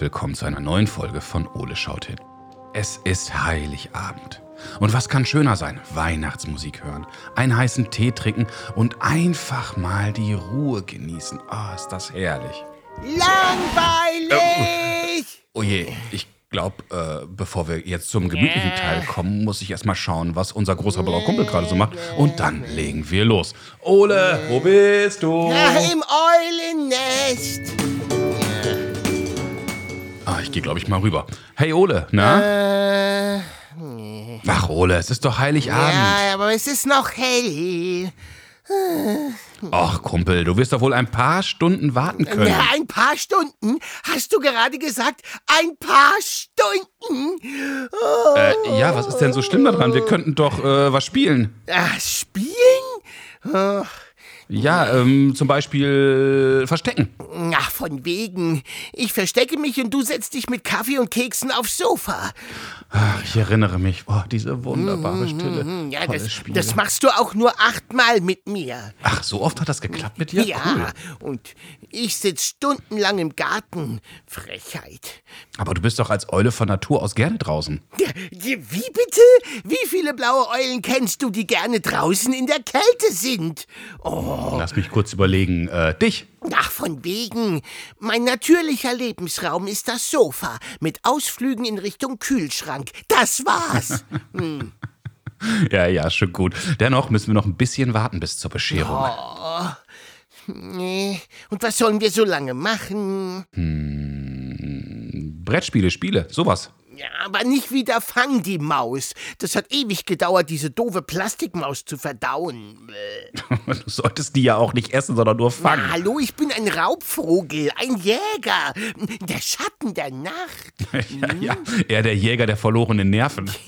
Und willkommen zu einer neuen Folge von Ole schaut hin. Es ist Heiligabend. Und was kann schöner sein? Weihnachtsmusik hören, einen heißen Tee trinken und einfach mal die Ruhe genießen. Ah, ist das herrlich. Langweilig! Oh je, ich glaube, äh, bevor wir jetzt zum gemütlichen Teil kommen, muss ich erstmal schauen, was unser großer blauer Kumpel gerade so macht. Und dann legen wir los. Ole, wo bist du? Ja, Im Eulennest. Ich gehe, glaube ich, mal rüber. Hey Ole, na? Äh, Ach Ole, es ist doch Heiligabend. ja, aber es ist noch hell. Ach Kumpel, du wirst doch wohl ein paar Stunden warten können. Ja, ein paar Stunden? Hast du gerade gesagt, ein paar Stunden? Oh. Äh, ja, was ist denn so schlimm daran? Wir könnten doch äh, was spielen. Ah, spielen? Oh, Ja, ähm, zum Beispiel Verstecken. Von wegen. Ich verstecke mich und du setzt dich mit Kaffee und Keksen aufs Sofa. Ach, ich erinnere mich. Oh, diese wunderbare Stille. Hm, Ja, das, das machst du auch nur achtmal mit mir. Ach, so oft hat das geklappt mit dir? Ja, Cool. und ich sitz stundenlang im Garten. Frechheit. Aber du bist doch als Eule von Natur aus gerne draußen. Wie bitte? Wie viele blaue Eulen kennst du, die gerne draußen in der Kälte sind? Oh, Lass mich kurz überlegen. Äh, dich? Ach, von wegen. Mein natürlicher Lebensraum ist das Sofa mit Ausflügen in Richtung Kühlschrank. Das war's. Ja, ja, schon gut. Dennoch müssen wir noch ein bisschen warten bis zur Bescherung. Oh. Nee. Und was sollen wir so lange machen? Brettspiele, Spiele, sowas. Ja, aber nicht wieder Fang die Maus. Das hat ewig gedauert, diese doofe Plastikmaus zu verdauen. Du solltest die ja auch nicht essen, sondern nur fangen. Na, hallo, ich bin ein Raubvogel, ein Jäger. Der Schatten der Nacht. Ja, ja, eher der Jäger der verlorenen Nerven.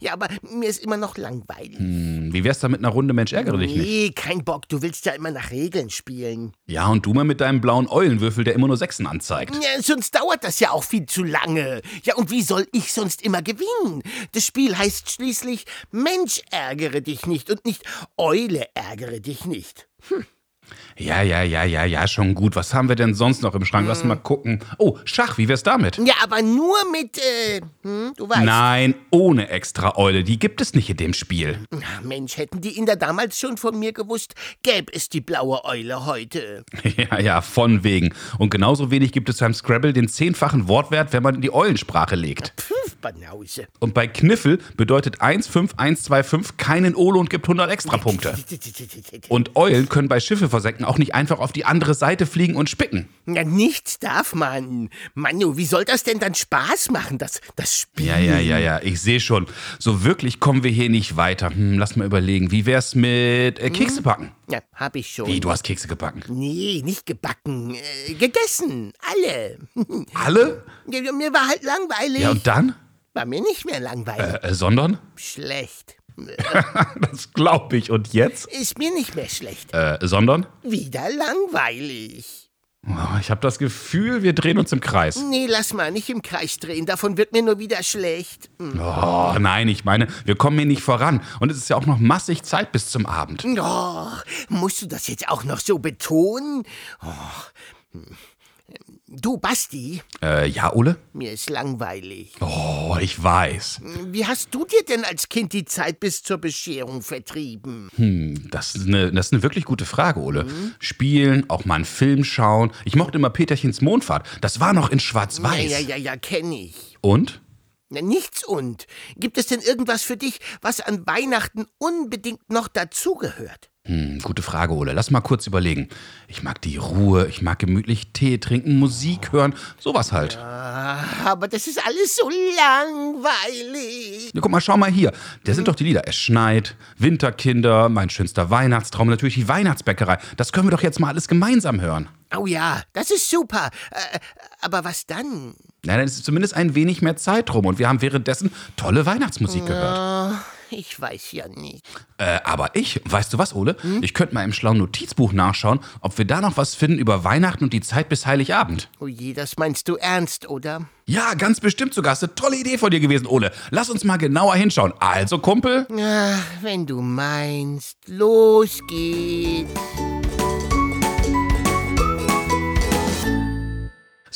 Ja, aber mir ist immer noch langweilig. Hm, Wie wär's da mit einer Runde Mensch ärgere dich nicht? Nee, kein Bock. Du willst ja immer nach Regeln spielen. Ja, und du mal mit deinem blauen Eulenwürfel, der immer nur Sechsen anzeigt. Ja, sonst dauert das ja auch viel zu lange. Ja, und wie soll ich sonst immer gewinnen? Das Spiel heißt schließlich Mensch ärgere dich nicht und nicht Eule ärgere dich nicht. Ja, ja, ja, ja, ja, schon gut. Was haben wir denn sonst noch im Schrank? Lass mal gucken. Oh, Schach, wie wär's damit? Ja, aber nur mit, äh, hm, du weißt. Nein, ohne extra Eule. Die gibt es nicht in dem Spiel. Na, Mensch, hätten die Inder damals schon von mir gewusst, gäb es die blaue Eule heute. Ja, ja, von wegen. Und genauso wenig gibt es beim Scrabble den zehnfachen Wortwert, wenn man in die Eulensprache legt. Pfff, Banause. Und bei Kniffel bedeutet 15125 keinen Ole und gibt 100 extra Punkte. Und Eulen können bei Schiffe versenken auch nicht einfach auf die andere Seite fliegen und spicken. Ja, nichts darf man. Manu, wie soll das denn dann Spaß machen, das, das Spiel? Ja, ja, ja, ja, ich sehe schon. So wirklich kommen wir hier nicht weiter. Hm, lass mal überlegen, wie wär's mit äh, Kekse backen? Ja, hab ich schon. Wie, du hast Kekse gebacken? Nee, nicht gebacken. Äh, gegessen. Alle. Alle? Ja, mir war halt langweilig. Ja, und dann? War mir nicht mehr langweilig. Äh, äh, sondern? Schlecht. Das glaube ich. Und jetzt? Ist mir nicht mehr schlecht. Äh, sondern? Wieder langweilig. Oh, ich habe das Gefühl, wir drehen uns im Kreis. Nee, lass mal nicht im Kreis drehen. Davon wird mir nur wieder schlecht. Hm. Oh, nein, ich meine, wir kommen hier nicht voran. Und es ist ja auch noch massig Zeit bis zum Abend. Oh, musst du das jetzt auch noch so betonen? Oh. Du, Basti, Äh, ja, Ole? mir ist langweilig. Oh, ich weiß. Wie hast du dir denn als Kind die Zeit bis zur Bescherung vertrieben? Hm, das ist eine, das ist eine wirklich gute Frage, Ole. Spielen, auch mal einen Film schauen. Ich mochte immer Peterchens Mondfahrt. Das war noch in Schwarz-Weiß. Ja, ja, ja, ja, kenn ich. Und? Na, nichts und. Gibt es denn irgendwas für dich, was an Weihnachten unbedingt noch dazugehört? Hm, gute Frage, Ole. Lass mal kurz überlegen. Ich mag die Ruhe, ich mag gemütlich Tee trinken, Musik hören, sowas halt. Ah, aber das ist alles so langweilig. Ja, guck mal, schau mal hier. Da sind doch die Lieder. Es schneit, Winterkinder, mein schönster Weihnachtstraum, natürlich die Weihnachtsbäckerei. Das können wir doch jetzt mal alles gemeinsam hören. Oh ja, das ist super. Äh, aber was dann? Na, dann ist zumindest ein wenig mehr Zeit rum und wir haben währenddessen tolle Weihnachtsmusik gehört. Ich weiß ja nicht. Äh, aber ich, weißt du was, Ole? Ich könnte mal im schlauen Notizbuch nachschauen, ob wir da noch was finden über Weihnachten und die Zeit bis Heiligabend. Oh je, das meinst du ernst, oder? Ja, ganz bestimmt sogar. Ist eine tolle Idee von dir gewesen, Ole. Lass uns mal genauer hinschauen. Also, Kumpel. Ah, wenn du meinst, los geht's.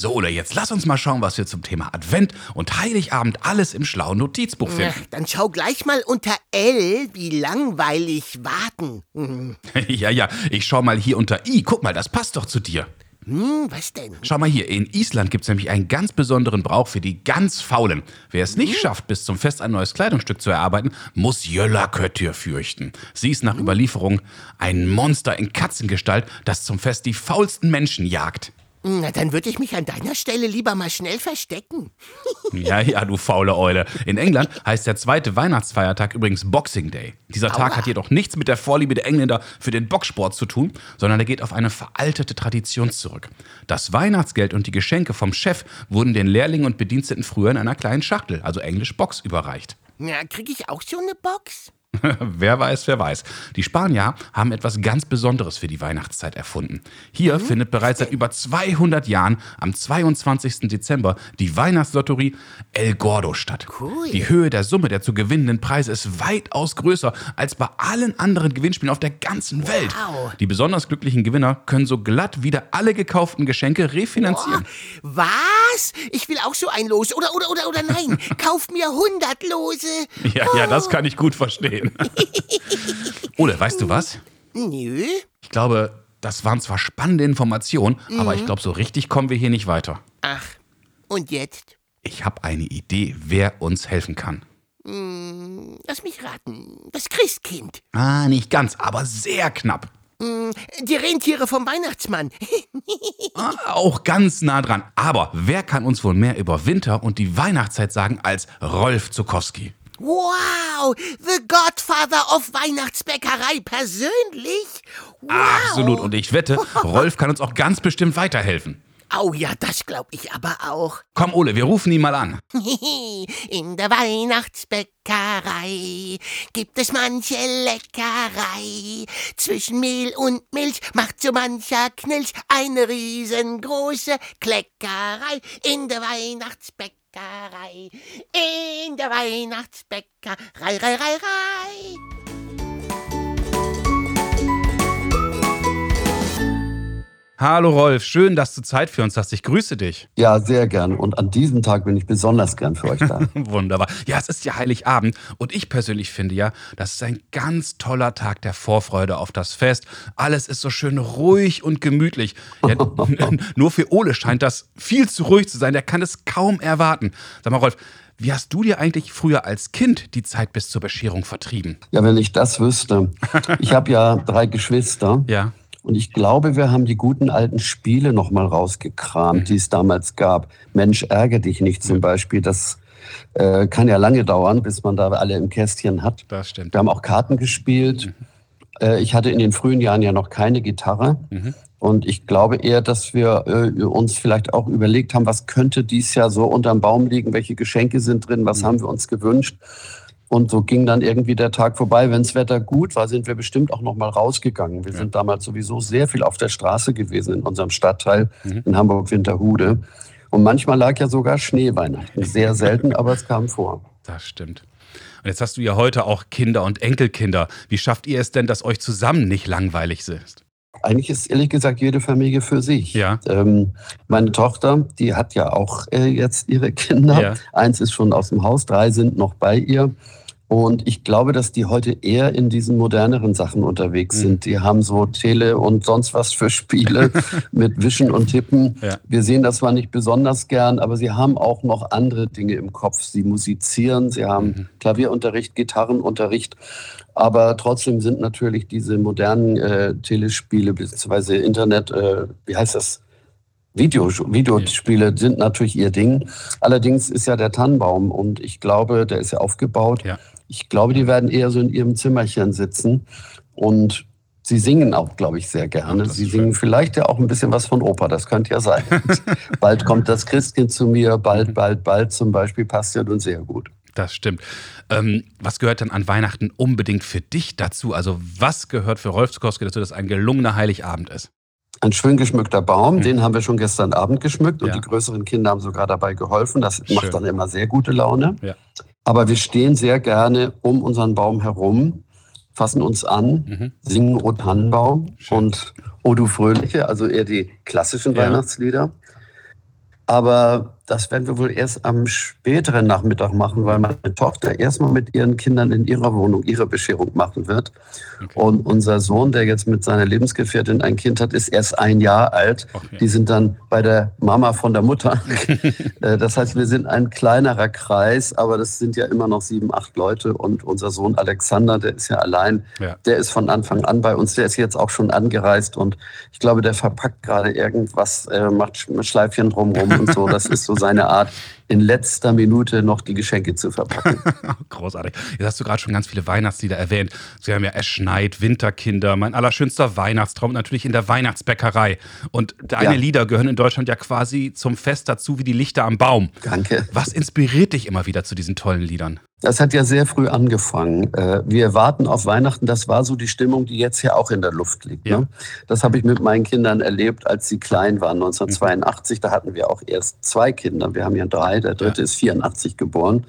So, oder jetzt lass uns mal schauen, was wir zum Thema Advent und Heiligabend alles im schlauen Notizbuch finden. Ach, dann schau gleich mal unter L, wie langweilig warten. Hm, ja, ja, ich schau mal hier unter I. Guck mal, das passt doch zu dir. Hm, was denn? Schau mal hier, in Island gibt es nämlich einen ganz besonderen Brauch für die ganz Faulen. Wer es nicht schafft, bis zum Fest ein neues Kleidungsstück zu erarbeiten, muss Jöllaköttir fürchten. Sie ist nach Überlieferung ein Monster in Katzengestalt, das zum Fest die faulsten Menschen jagt. Na, dann würde ich mich an deiner Stelle lieber mal schnell verstecken. Ja, ja, du faule Eule. In England heißt der zweite Weihnachtsfeiertag übrigens Boxing Day. Dieser Tag Aua. hat jedoch nichts mit der Vorliebe der Engländer für den Boxsport zu tun, sondern er geht auf eine veraltete Tradition zurück. Das Weihnachtsgeld und die Geschenke vom Chef wurden den Lehrlingen und Bediensteten früher in einer kleinen Schachtel, also englisch Box, überreicht. Na, krieg ich auch so eine Box? wer weiß, wer weiß. Die Spanier haben etwas ganz Besonderes für die Weihnachtszeit erfunden. Hier findet bereits seit über 200 Jahren am 22. Dezember die Weihnachtslotterie El Gordo statt. Cool. Die Höhe der Summe der zu gewinnenden Preise ist weitaus größer als bei allen anderen Gewinnspielen auf der ganzen Welt. Wow. Die besonders glücklichen Gewinner können so glatt wieder alle gekauften Geschenke refinanzieren. Oh, was? Ich will auch so ein Los. Oder, oder, oder, oder nein. Kauf mir 100 Lose. Ja, ja, das kann ich gut verstehen. Ole, weißt du was? Nö. Ich glaube, das waren zwar spannende Informationen, aber ich glaube, so richtig kommen wir hier nicht weiter. Ach, und jetzt? Ich habe eine Idee, wer uns helfen kann. Hm, lass mich raten. Das Christkind. Ah, nicht ganz, aber sehr knapp. Hm, die Rentiere vom Weihnachtsmann. Ah, auch ganz nah dran. Aber wer kann uns wohl mehr über Winter und die Weihnachtszeit sagen als Rolf Zukowski? Wow, the Godfather of Weihnachtsbäckerei persönlich? Wow. Absolut. Und ich wette, Rolf kann uns auch ganz bestimmt weiterhelfen. Oh ja, das glaub ich aber auch. Komm, Ole, wir rufen ihn mal an. In der Weihnachtsbäckerei gibt es manche Leckerei. Zwischen Mehl und Milch macht so mancher Knilch eine riesengroße Kleckerei. In der Weihnachtsbäckerei, in der Weihnachtsbäckerei, rei, rei, rei. Hallo Rolf, schön, dass du Zeit für uns hast. Ich grüße dich. Ja, sehr gern. Und an diesem Tag bin ich besonders gern für euch da. Wunderbar. Ja, es ist ja Heiligabend und ich persönlich finde ja, das ist ein ganz toller Tag der Vorfreude auf das Fest. Alles ist so schön ruhig und gemütlich. Ja, nur für Ole scheint das viel zu ruhig zu sein. Der kann es kaum erwarten. Sag mal, Rolf, wie hast du dir eigentlich früher als Kind die Zeit bis zur Bescherung vertrieben? ja, wenn ich das wüsste. Ich habe ja drei Geschwister. Ja. Und ich glaube, wir haben die guten alten Spiele noch mal rausgekramt, Mhm. die es damals gab. Mensch, ärgere dich nicht zum Beispiel. Das äh, kann ja lange dauern, bis man da alle im Kästchen hat. Das stimmt. Wir haben auch Karten gespielt. Äh, ich hatte in den frühen Jahren ja noch keine Gitarre. Mhm. Und ich glaube eher, dass wir äh, uns vielleicht auch überlegt haben, was könnte dies Jahr so unterm Baum liegen, welche Geschenke sind drin, was haben wir uns gewünscht. Und so ging dann irgendwie der Tag vorbei. Wenn das Wetter gut war, sind wir bestimmt auch noch mal rausgegangen. Wir sind damals sowieso sehr viel auf der Straße gewesen in unserem Stadtteil in Hamburg-Winterhude. Und manchmal lag ja sogar Schnee Weihnachten. Sehr selten, aber es kam vor. Das stimmt. Und jetzt hast du ja heute auch Kinder und Enkelkinder. Wie schafft ihr es denn, dass euch zusammen nicht langweilig ist? Eigentlich ist ehrlich gesagt jede Familie für sich. Ja. Ähm, meine Tochter, die hat ja auch äh, jetzt ihre Kinder. Ja. Eins ist schon aus dem Haus, drei sind noch bei ihr. Und ich glaube, dass die heute eher in diesen moderneren Sachen unterwegs Mhm. sind. Die haben so Tele und sonst was für Spiele mit Wischen und Tippen. Ja. Wir sehen das zwar nicht besonders gern, aber sie haben auch noch andere Dinge im Kopf. Sie musizieren, sie haben Mhm. Klavierunterricht, Gitarrenunterricht. Aber trotzdem sind natürlich diese modernen äh, Telespiele bzw. Internet, äh, wie heißt das? Video, Videospiele sind natürlich ihr Ding. Allerdings ist ja der Tannenbaum und ich glaube, der ist ja aufgebaut. Ja. Ich glaube, die werden eher so in ihrem Zimmerchen sitzen und sie singen auch, glaube ich, sehr gerne. ist sie schön. singen vielleicht ja auch ein bisschen was von Oper, das könnte ja sein. bald kommt das Christkind zu mir, Mhm. bald, bald, bald zum Beispiel, passt ja nun sehr gut. Das stimmt. Ähm, was gehört dann an Weihnachten unbedingt für dich dazu? Also was gehört für Rolf Zukowski dazu, dass ein gelungener Heiligabend ist? Ein schön geschmückter Baum, den haben wir schon gestern Abend geschmückt und Mhm. Ja. die größeren Kinder haben sogar dabei geholfen. Das Schön. macht dann immer sehr gute Laune. Ja. Aber wir stehen sehr gerne um unseren Baum herum, fassen uns an, Mhm. singen O Tannenbaum Schön. und O du Fröhliche, also eher die klassischen Ja. Weihnachtslieder. Aber das werden wir wohl erst am späteren Nachmittag machen, weil meine Tochter erstmal mit ihren Kindern in ihrer Wohnung ihre Bescherung machen wird. Okay. Und unser Sohn, der jetzt mit seiner Lebensgefährtin ein Kind hat, ist erst ein Jahr alt. Okay. Die sind dann bei der Mama von der Mutter. Äh, das heißt, wir sind ein kleinerer Kreis, aber das sind ja immer noch sieben, acht Leute. Und unser Sohn Alexander, der ist ja allein, ja. der ist von Anfang an bei uns. Der ist jetzt auch schon angereist und ich glaube, der verpackt gerade irgendwas, äh, macht Schleifchen drumherum und so. Das ist so seine Art, in letzter Minute noch die Geschenke zu verpacken. Großartig. Jetzt hast du gerade schon ganz viele Weihnachtslieder erwähnt. Sie haben ja Es schneit, Winterkinder, mein allerschönster Weihnachtstraum, natürlich in der Weihnachtsbäckerei. Und deine ja. Lieder gehören in Deutschland ja quasi zum Fest dazu wie die Lichter am Baum. Danke. Was inspiriert dich immer wieder zu diesen tollen Liedern? Das hat ja sehr früh angefangen. Äh, wir warten auf Weihnachten. Das war so die Stimmung, die jetzt ja auch in der Luft liegt. Ja. Ne? Das habe ich mit meinen Kindern erlebt, als sie klein waren. 1982, da hatten wir auch erst zwei Kinder. Wir haben ja drei. Der dritte ja. ist 84 geboren.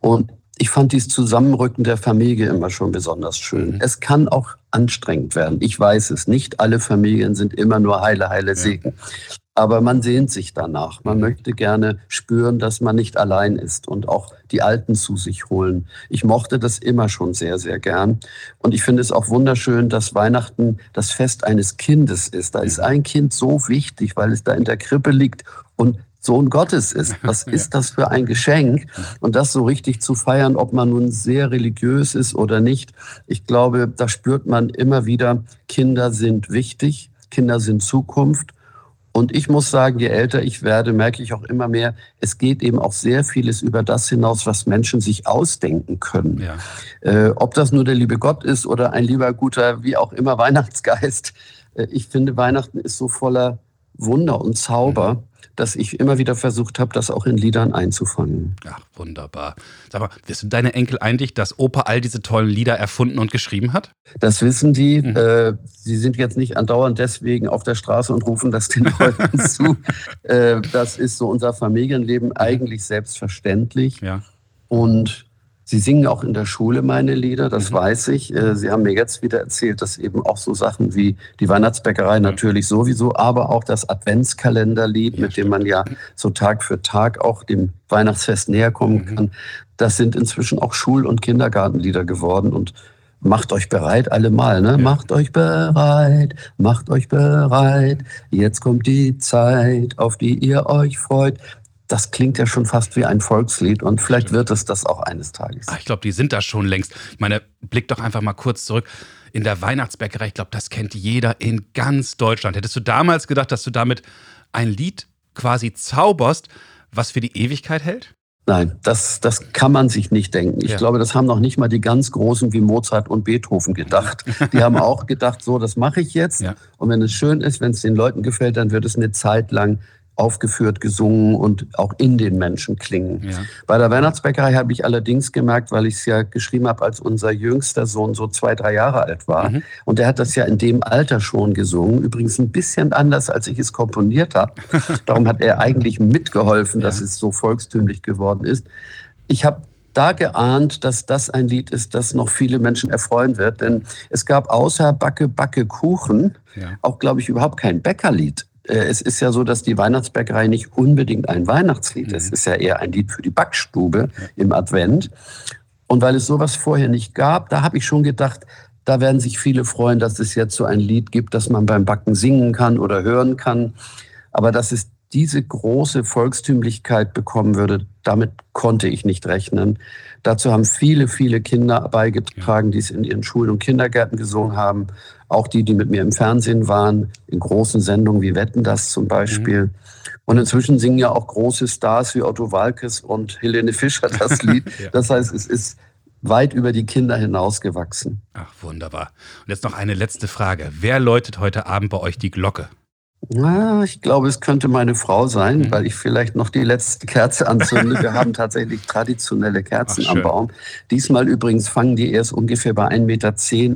Und ich fand dieses Zusammenrücken der Familie immer schon besonders schön. Mhm. Es kann auch anstrengend werden. Ich weiß es. Nicht alle Familien sind immer nur heile, heile Segen. Ja. Aber man sehnt sich danach. Man möchte gerne spüren, dass man nicht allein ist und auch die Alten zu sich holen. Ich mochte das immer schon sehr, sehr gern. Und ich finde es auch wunderschön, dass Weihnachten das Fest eines Kindes ist. Da ist ein Kind so wichtig, weil es da in der Krippe liegt und Sohn Gottes ist. Was ist das für ein Geschenk? Und das so richtig zu feiern, ob man nun sehr religiös ist oder nicht. Ich glaube, da spürt man immer wieder, Kinder sind wichtig, Kinder sind Zukunft. Und ich muss sagen, je älter ich werde, merke ich auch immer mehr, es geht eben auch sehr vieles über das hinaus, was Menschen sich ausdenken können. Ja. Äh, ob das nur der liebe Gott ist oder ein lieber guter, wie auch immer, Weihnachtsgeist. Äh, ich finde, Weihnachten ist so voller Wunder und Zauber. Mhm dass ich immer wieder versucht habe, das auch in Liedern einzufangen. Ach, wunderbar. Sag mal, wissen deine Enkel eigentlich, dass Opa all diese tollen Lieder erfunden und geschrieben hat? Das wissen die. Mhm. Äh, sie sind jetzt nicht andauernd deswegen auf der Straße und rufen das den Leuten zu. Äh, das ist so unser Familienleben eigentlich selbstverständlich. Ja. Und Sie singen auch in der Schule meine Lieder, das mhm. weiß ich. Äh, Sie haben mir jetzt wieder erzählt, dass eben auch so Sachen wie die Weihnachtsbäckerei natürlich sowieso, aber auch das Adventskalenderlied, ja, mit dem man ja so Tag für Tag auch dem Weihnachtsfest näher kommen mhm. kann, das sind inzwischen auch Schul- und Kindergartenlieder geworden und Macht euch bereit, alle mal, ne? Ja. Macht euch bereit, macht euch bereit. Jetzt kommt die Zeit, auf die ihr euch freut das klingt ja schon fast wie ein Volkslied und vielleicht wird es das auch eines Tages. Ach, ich glaube, die sind da schon längst. Ich meine, blick doch einfach mal kurz zurück. In der Weihnachtsbäckerei, ich glaube, das kennt jeder in ganz Deutschland. Hättest du damals gedacht, dass du damit ein Lied quasi zauberst, was für die Ewigkeit hält? Nein, das, das kann man sich nicht denken. Ich ja. glaube, das haben noch nicht mal die ganz Großen wie Mozart und Beethoven gedacht. Die haben auch gedacht, so, das mache ich jetzt. Ja. Und wenn es schön ist, wenn es den Leuten gefällt, dann wird es eine Zeit lang aufgeführt, gesungen und auch in den Menschen klingen. Ja. Bei der Weihnachtsbäckerei habe ich allerdings gemerkt, weil ich es ja geschrieben habe, als unser jüngster Sohn so zwei, drei Jahre alt war. Mhm. Und der hat das ja in dem Alter schon gesungen. Übrigens ein bisschen anders, als ich es komponiert habe. Darum hat er eigentlich mitgeholfen, ja. dass es so volkstümlich geworden ist. Ich habe da geahnt, dass das ein Lied ist, das noch viele Menschen erfreuen wird. Denn es gab außer Backe, Backe, Kuchen ja. auch, glaube ich, überhaupt kein Bäckerlied. Äh, es ist ja so, dass die Weihnachtsbäckerei nicht unbedingt ein Weihnachtslied ist. Mhm. Es ist ja eher ein Lied für die Backstube im Advent. Und weil es sowas vorher nicht gab, da habe ich schon gedacht, da werden sich viele freuen, dass es jetzt so ein Lied gibt, das man beim Backen singen kann oder hören kann. Aber dass es diese große Volkstümlichkeit bekommen würde, damit konnte ich nicht rechnen. Dazu haben viele, viele Kinder beigetragen, die es in ihren Schulen und Kindergärten gesungen haben. Auch die, die mit mir im Fernsehen waren, in großen Sendungen wie Wetten das zum Beispiel. Mhm. Und inzwischen singen ja auch große Stars wie Otto Walkes und Helene Fischer das Lied. ja. Das heißt, es ist weit über die Kinder hinausgewachsen. Ach, wunderbar. Und jetzt noch eine letzte Frage. Wer läutet heute Abend bei euch die Glocke? Na, ich glaube, es könnte meine Frau sein, mhm. weil ich vielleicht noch die letzte Kerze anzünde. Wir haben tatsächlich traditionelle Kerzen Ach, am Baum. Diesmal übrigens fangen die erst ungefähr bei 1,10 Meter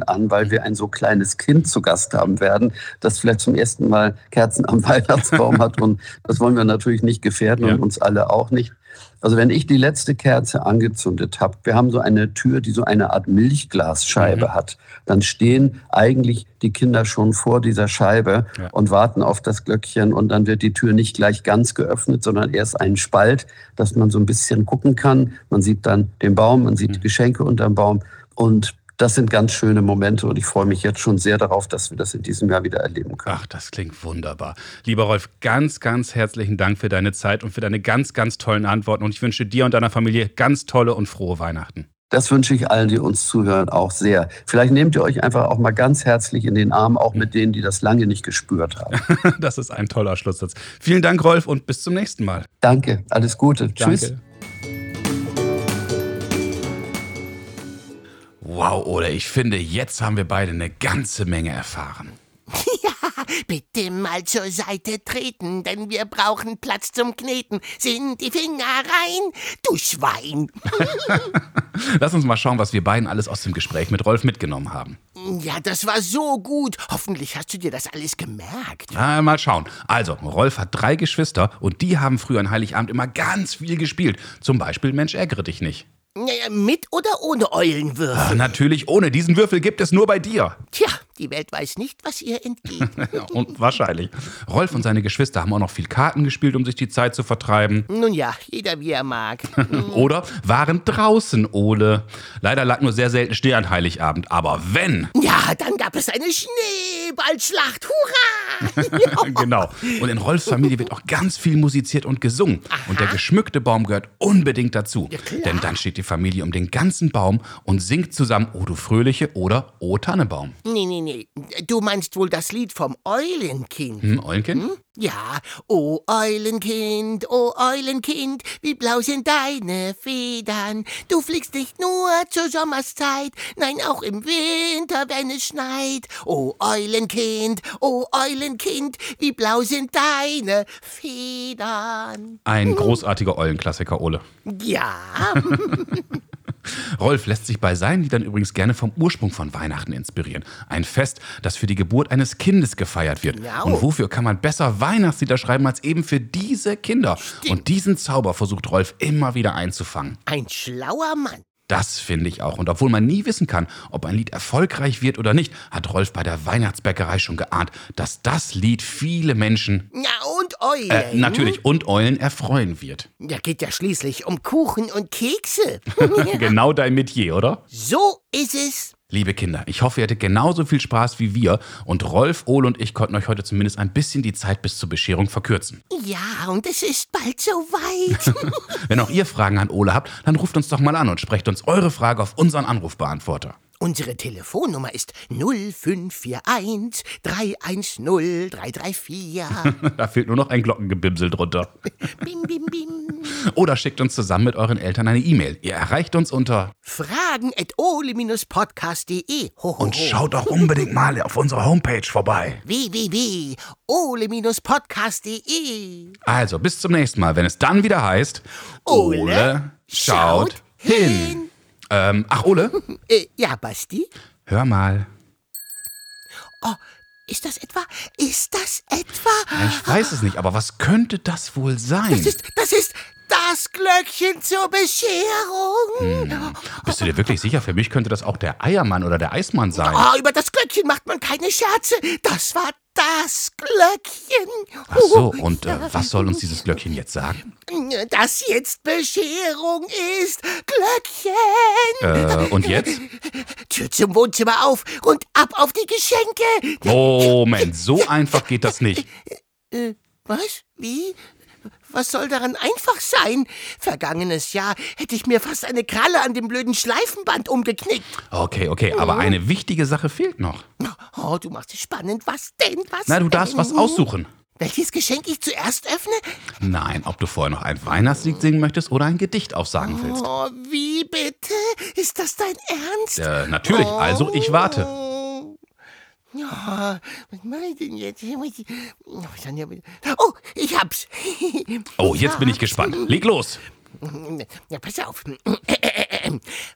an, weil wir ein so kleines Kind zu Gast haben werden, das vielleicht zum ersten Mal Kerzen am Weihnachtsbaum hat. Und das wollen wir natürlich nicht gefährden ja. und uns alle auch nicht. Also wenn ich die letzte Kerze angezündet habe, wir haben so eine Tür, die so eine Art Milchglasscheibe mhm. hat, dann stehen eigentlich die Kinder schon vor dieser Scheibe ja. und warten auf das Glöckchen und dann wird die Tür nicht gleich ganz geöffnet, sondern erst ein Spalt, dass man so ein bisschen gucken kann. Man sieht dann den Baum, man sieht mhm. die Geschenke unterm Baum und das sind ganz schöne Momente und ich freue mich jetzt schon sehr darauf, dass wir das in diesem Jahr wieder erleben können. Ach, das klingt wunderbar. Lieber Rolf, ganz, ganz herzlichen Dank für deine Zeit und für deine ganz, ganz tollen Antworten und ich wünsche dir und deiner Familie ganz tolle und frohe Weihnachten. Das wünsche ich allen, die uns zuhören, auch sehr. Vielleicht nehmt ihr euch einfach auch mal ganz herzlich in den Arm, auch mit denen, die das lange nicht gespürt haben. das ist ein toller Schlusssatz. Vielen Dank, Rolf, und bis zum nächsten Mal. Danke, alles Gute. Danke. Tschüss. Wow, oder ich finde, jetzt haben wir beide eine ganze Menge erfahren. Ja, bitte mal zur Seite treten, denn wir brauchen Platz zum Kneten. Sind die Finger rein, du Schwein. Lass uns mal schauen, was wir beiden alles aus dem Gespräch mit Rolf mitgenommen haben. Ja, das war so gut. Hoffentlich hast du dir das alles gemerkt. Ja, mal schauen. Also, Rolf hat drei Geschwister und die haben früher an Heiligabend immer ganz viel gespielt. Zum Beispiel Mensch, ärgere dich nicht. Mit oder ohne Eulenwürfel? Ach, natürlich ohne. Diesen Würfel gibt es nur bei dir. Tja, die Welt weiß nicht, was ihr entgeht. und wahrscheinlich. Rolf und seine Geschwister haben auch noch viel Karten gespielt, um sich die Zeit zu vertreiben. Nun ja, jeder wie er mag. oder waren draußen, Ole. Leider lag nur sehr selten Schnee an Heiligabend. Aber wenn. Ja, dann gab es eine Schneeballschlacht. Hurra! genau. Und in Rolfs Familie wird auch ganz viel musiziert und gesungen. Aha. Und der geschmückte Baum gehört unbedingt dazu. Ja, Denn dann steht die Familie um den ganzen Baum und singt zusammen O du Fröhliche oder O Tannebaum. Nee, nee, nee. Du meinst wohl das Lied vom Eulenkind. Hm, Eulenkind? Hm? Ja, o Eulenkind, o Eulenkind, wie blau sind deine Federn. Du fliegst nicht nur zur Sommerszeit, nein, auch im Winter, wenn es schneit. O Eulenkind, o Eulenkind, wie blau sind deine Federn. Ein großartiger Eulenklassiker, Ole. Ja. Rolf lässt sich bei seinen Liedern übrigens gerne vom Ursprung von Weihnachten inspirieren. Ein Fest, das für die Geburt eines Kindes gefeiert wird. Genau. Und wofür kann man besser Weihnachtslieder schreiben als eben für diese Kinder? Stimmt. Und diesen Zauber versucht Rolf immer wieder einzufangen. Ein schlauer Mann. Das finde ich auch. Und obwohl man nie wissen kann, ob ein Lied erfolgreich wird oder nicht, hat Rolf bei der Weihnachtsbäckerei schon geahnt, dass das Lied viele Menschen. Ja, und Eulen. Äh, natürlich, und Eulen erfreuen wird. Ja, geht ja schließlich um Kuchen und Kekse. genau dein Metier, oder? So ist es. Liebe Kinder, ich hoffe, ihr hattet genauso viel Spaß wie wir und Rolf, Ole und ich konnten euch heute zumindest ein bisschen die Zeit bis zur Bescherung verkürzen. Ja, und es ist bald soweit. Wenn auch ihr Fragen an Ole habt, dann ruft uns doch mal an und sprecht uns eure Frage auf unseren Anrufbeantworter. Unsere Telefonnummer ist 0541 310 334. da fehlt nur noch ein Glockengebimsel drunter. bim, bim, bim. Oder schickt uns zusammen mit euren Eltern eine E-Mail. Ihr erreicht uns unter fragen.ole-podcast.de. Und schaut doch unbedingt mal auf unserer Homepage vorbei. www.ole-podcast.de. Also, bis zum nächsten Mal, wenn es dann wieder heißt Ole, Ole schaut, schaut hin. hin. Ähm, ach, Ole? Äh, ja, Basti? Hör mal. Oh, ist das etwa? Ist das etwa? Ich weiß es nicht, aber was könnte das wohl sein? Das ist, das ist das Glöckchen zur Bescherung. Hm. Bist du dir wirklich sicher? Für mich könnte das auch der Eiermann oder der Eismann sein. Oh, über das Glöckchen macht man keine Scherze. Das war das Glöckchen. Ach so, und äh, was soll uns dieses Glöckchen jetzt sagen? Dass jetzt Bescherung ist. Glöckchen. Äh, und jetzt? Tür zum Wohnzimmer auf und ab auf die Geschenke. Moment, so einfach geht das nicht. Äh, was? Wie? Was soll daran einfach sein? Vergangenes Jahr hätte ich mir fast eine Kralle an dem blöden Schleifenband umgeknickt. Okay, okay, aber mhm. eine wichtige Sache fehlt noch. Oh, du machst es spannend. Was denn? Was Na, du darfst was aussuchen. Welches Geschenk ich zuerst öffne? Nein, ob du vorher noch ein Weihnachtslied singen möchtest oder ein Gedicht aufsagen willst. Oh, wie bitte? Ist das dein Ernst? Äh, natürlich, oh. also ich warte. Ja, was mache ich denn jetzt? Oh, ich hab's. Oh, jetzt bin ich gespannt. Leg los. Ja, pass auf.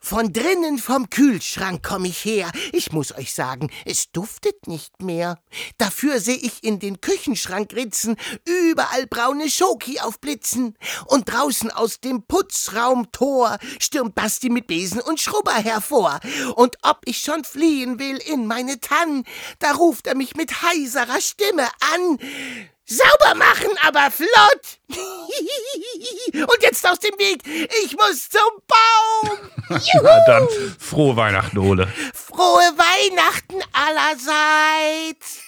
Von drinnen vom Kühlschrank komm ich her. Ich muss euch sagen, es duftet nicht mehr. Dafür seh ich in den Küchenschrank ritzen, überall braune Schoki aufblitzen. Und draußen aus dem Putzraumtor stürmt Basti mit Besen und Schrubber hervor. Und ob ich schon fliehen will in meine Tann, da ruft er mich mit heiserer Stimme an. Sauber machen, aber flott! Und jetzt aus dem Weg! Ich muss zum Baum! Na dann, frohe Weihnachten, Ole. Frohe Weihnachten allerseits!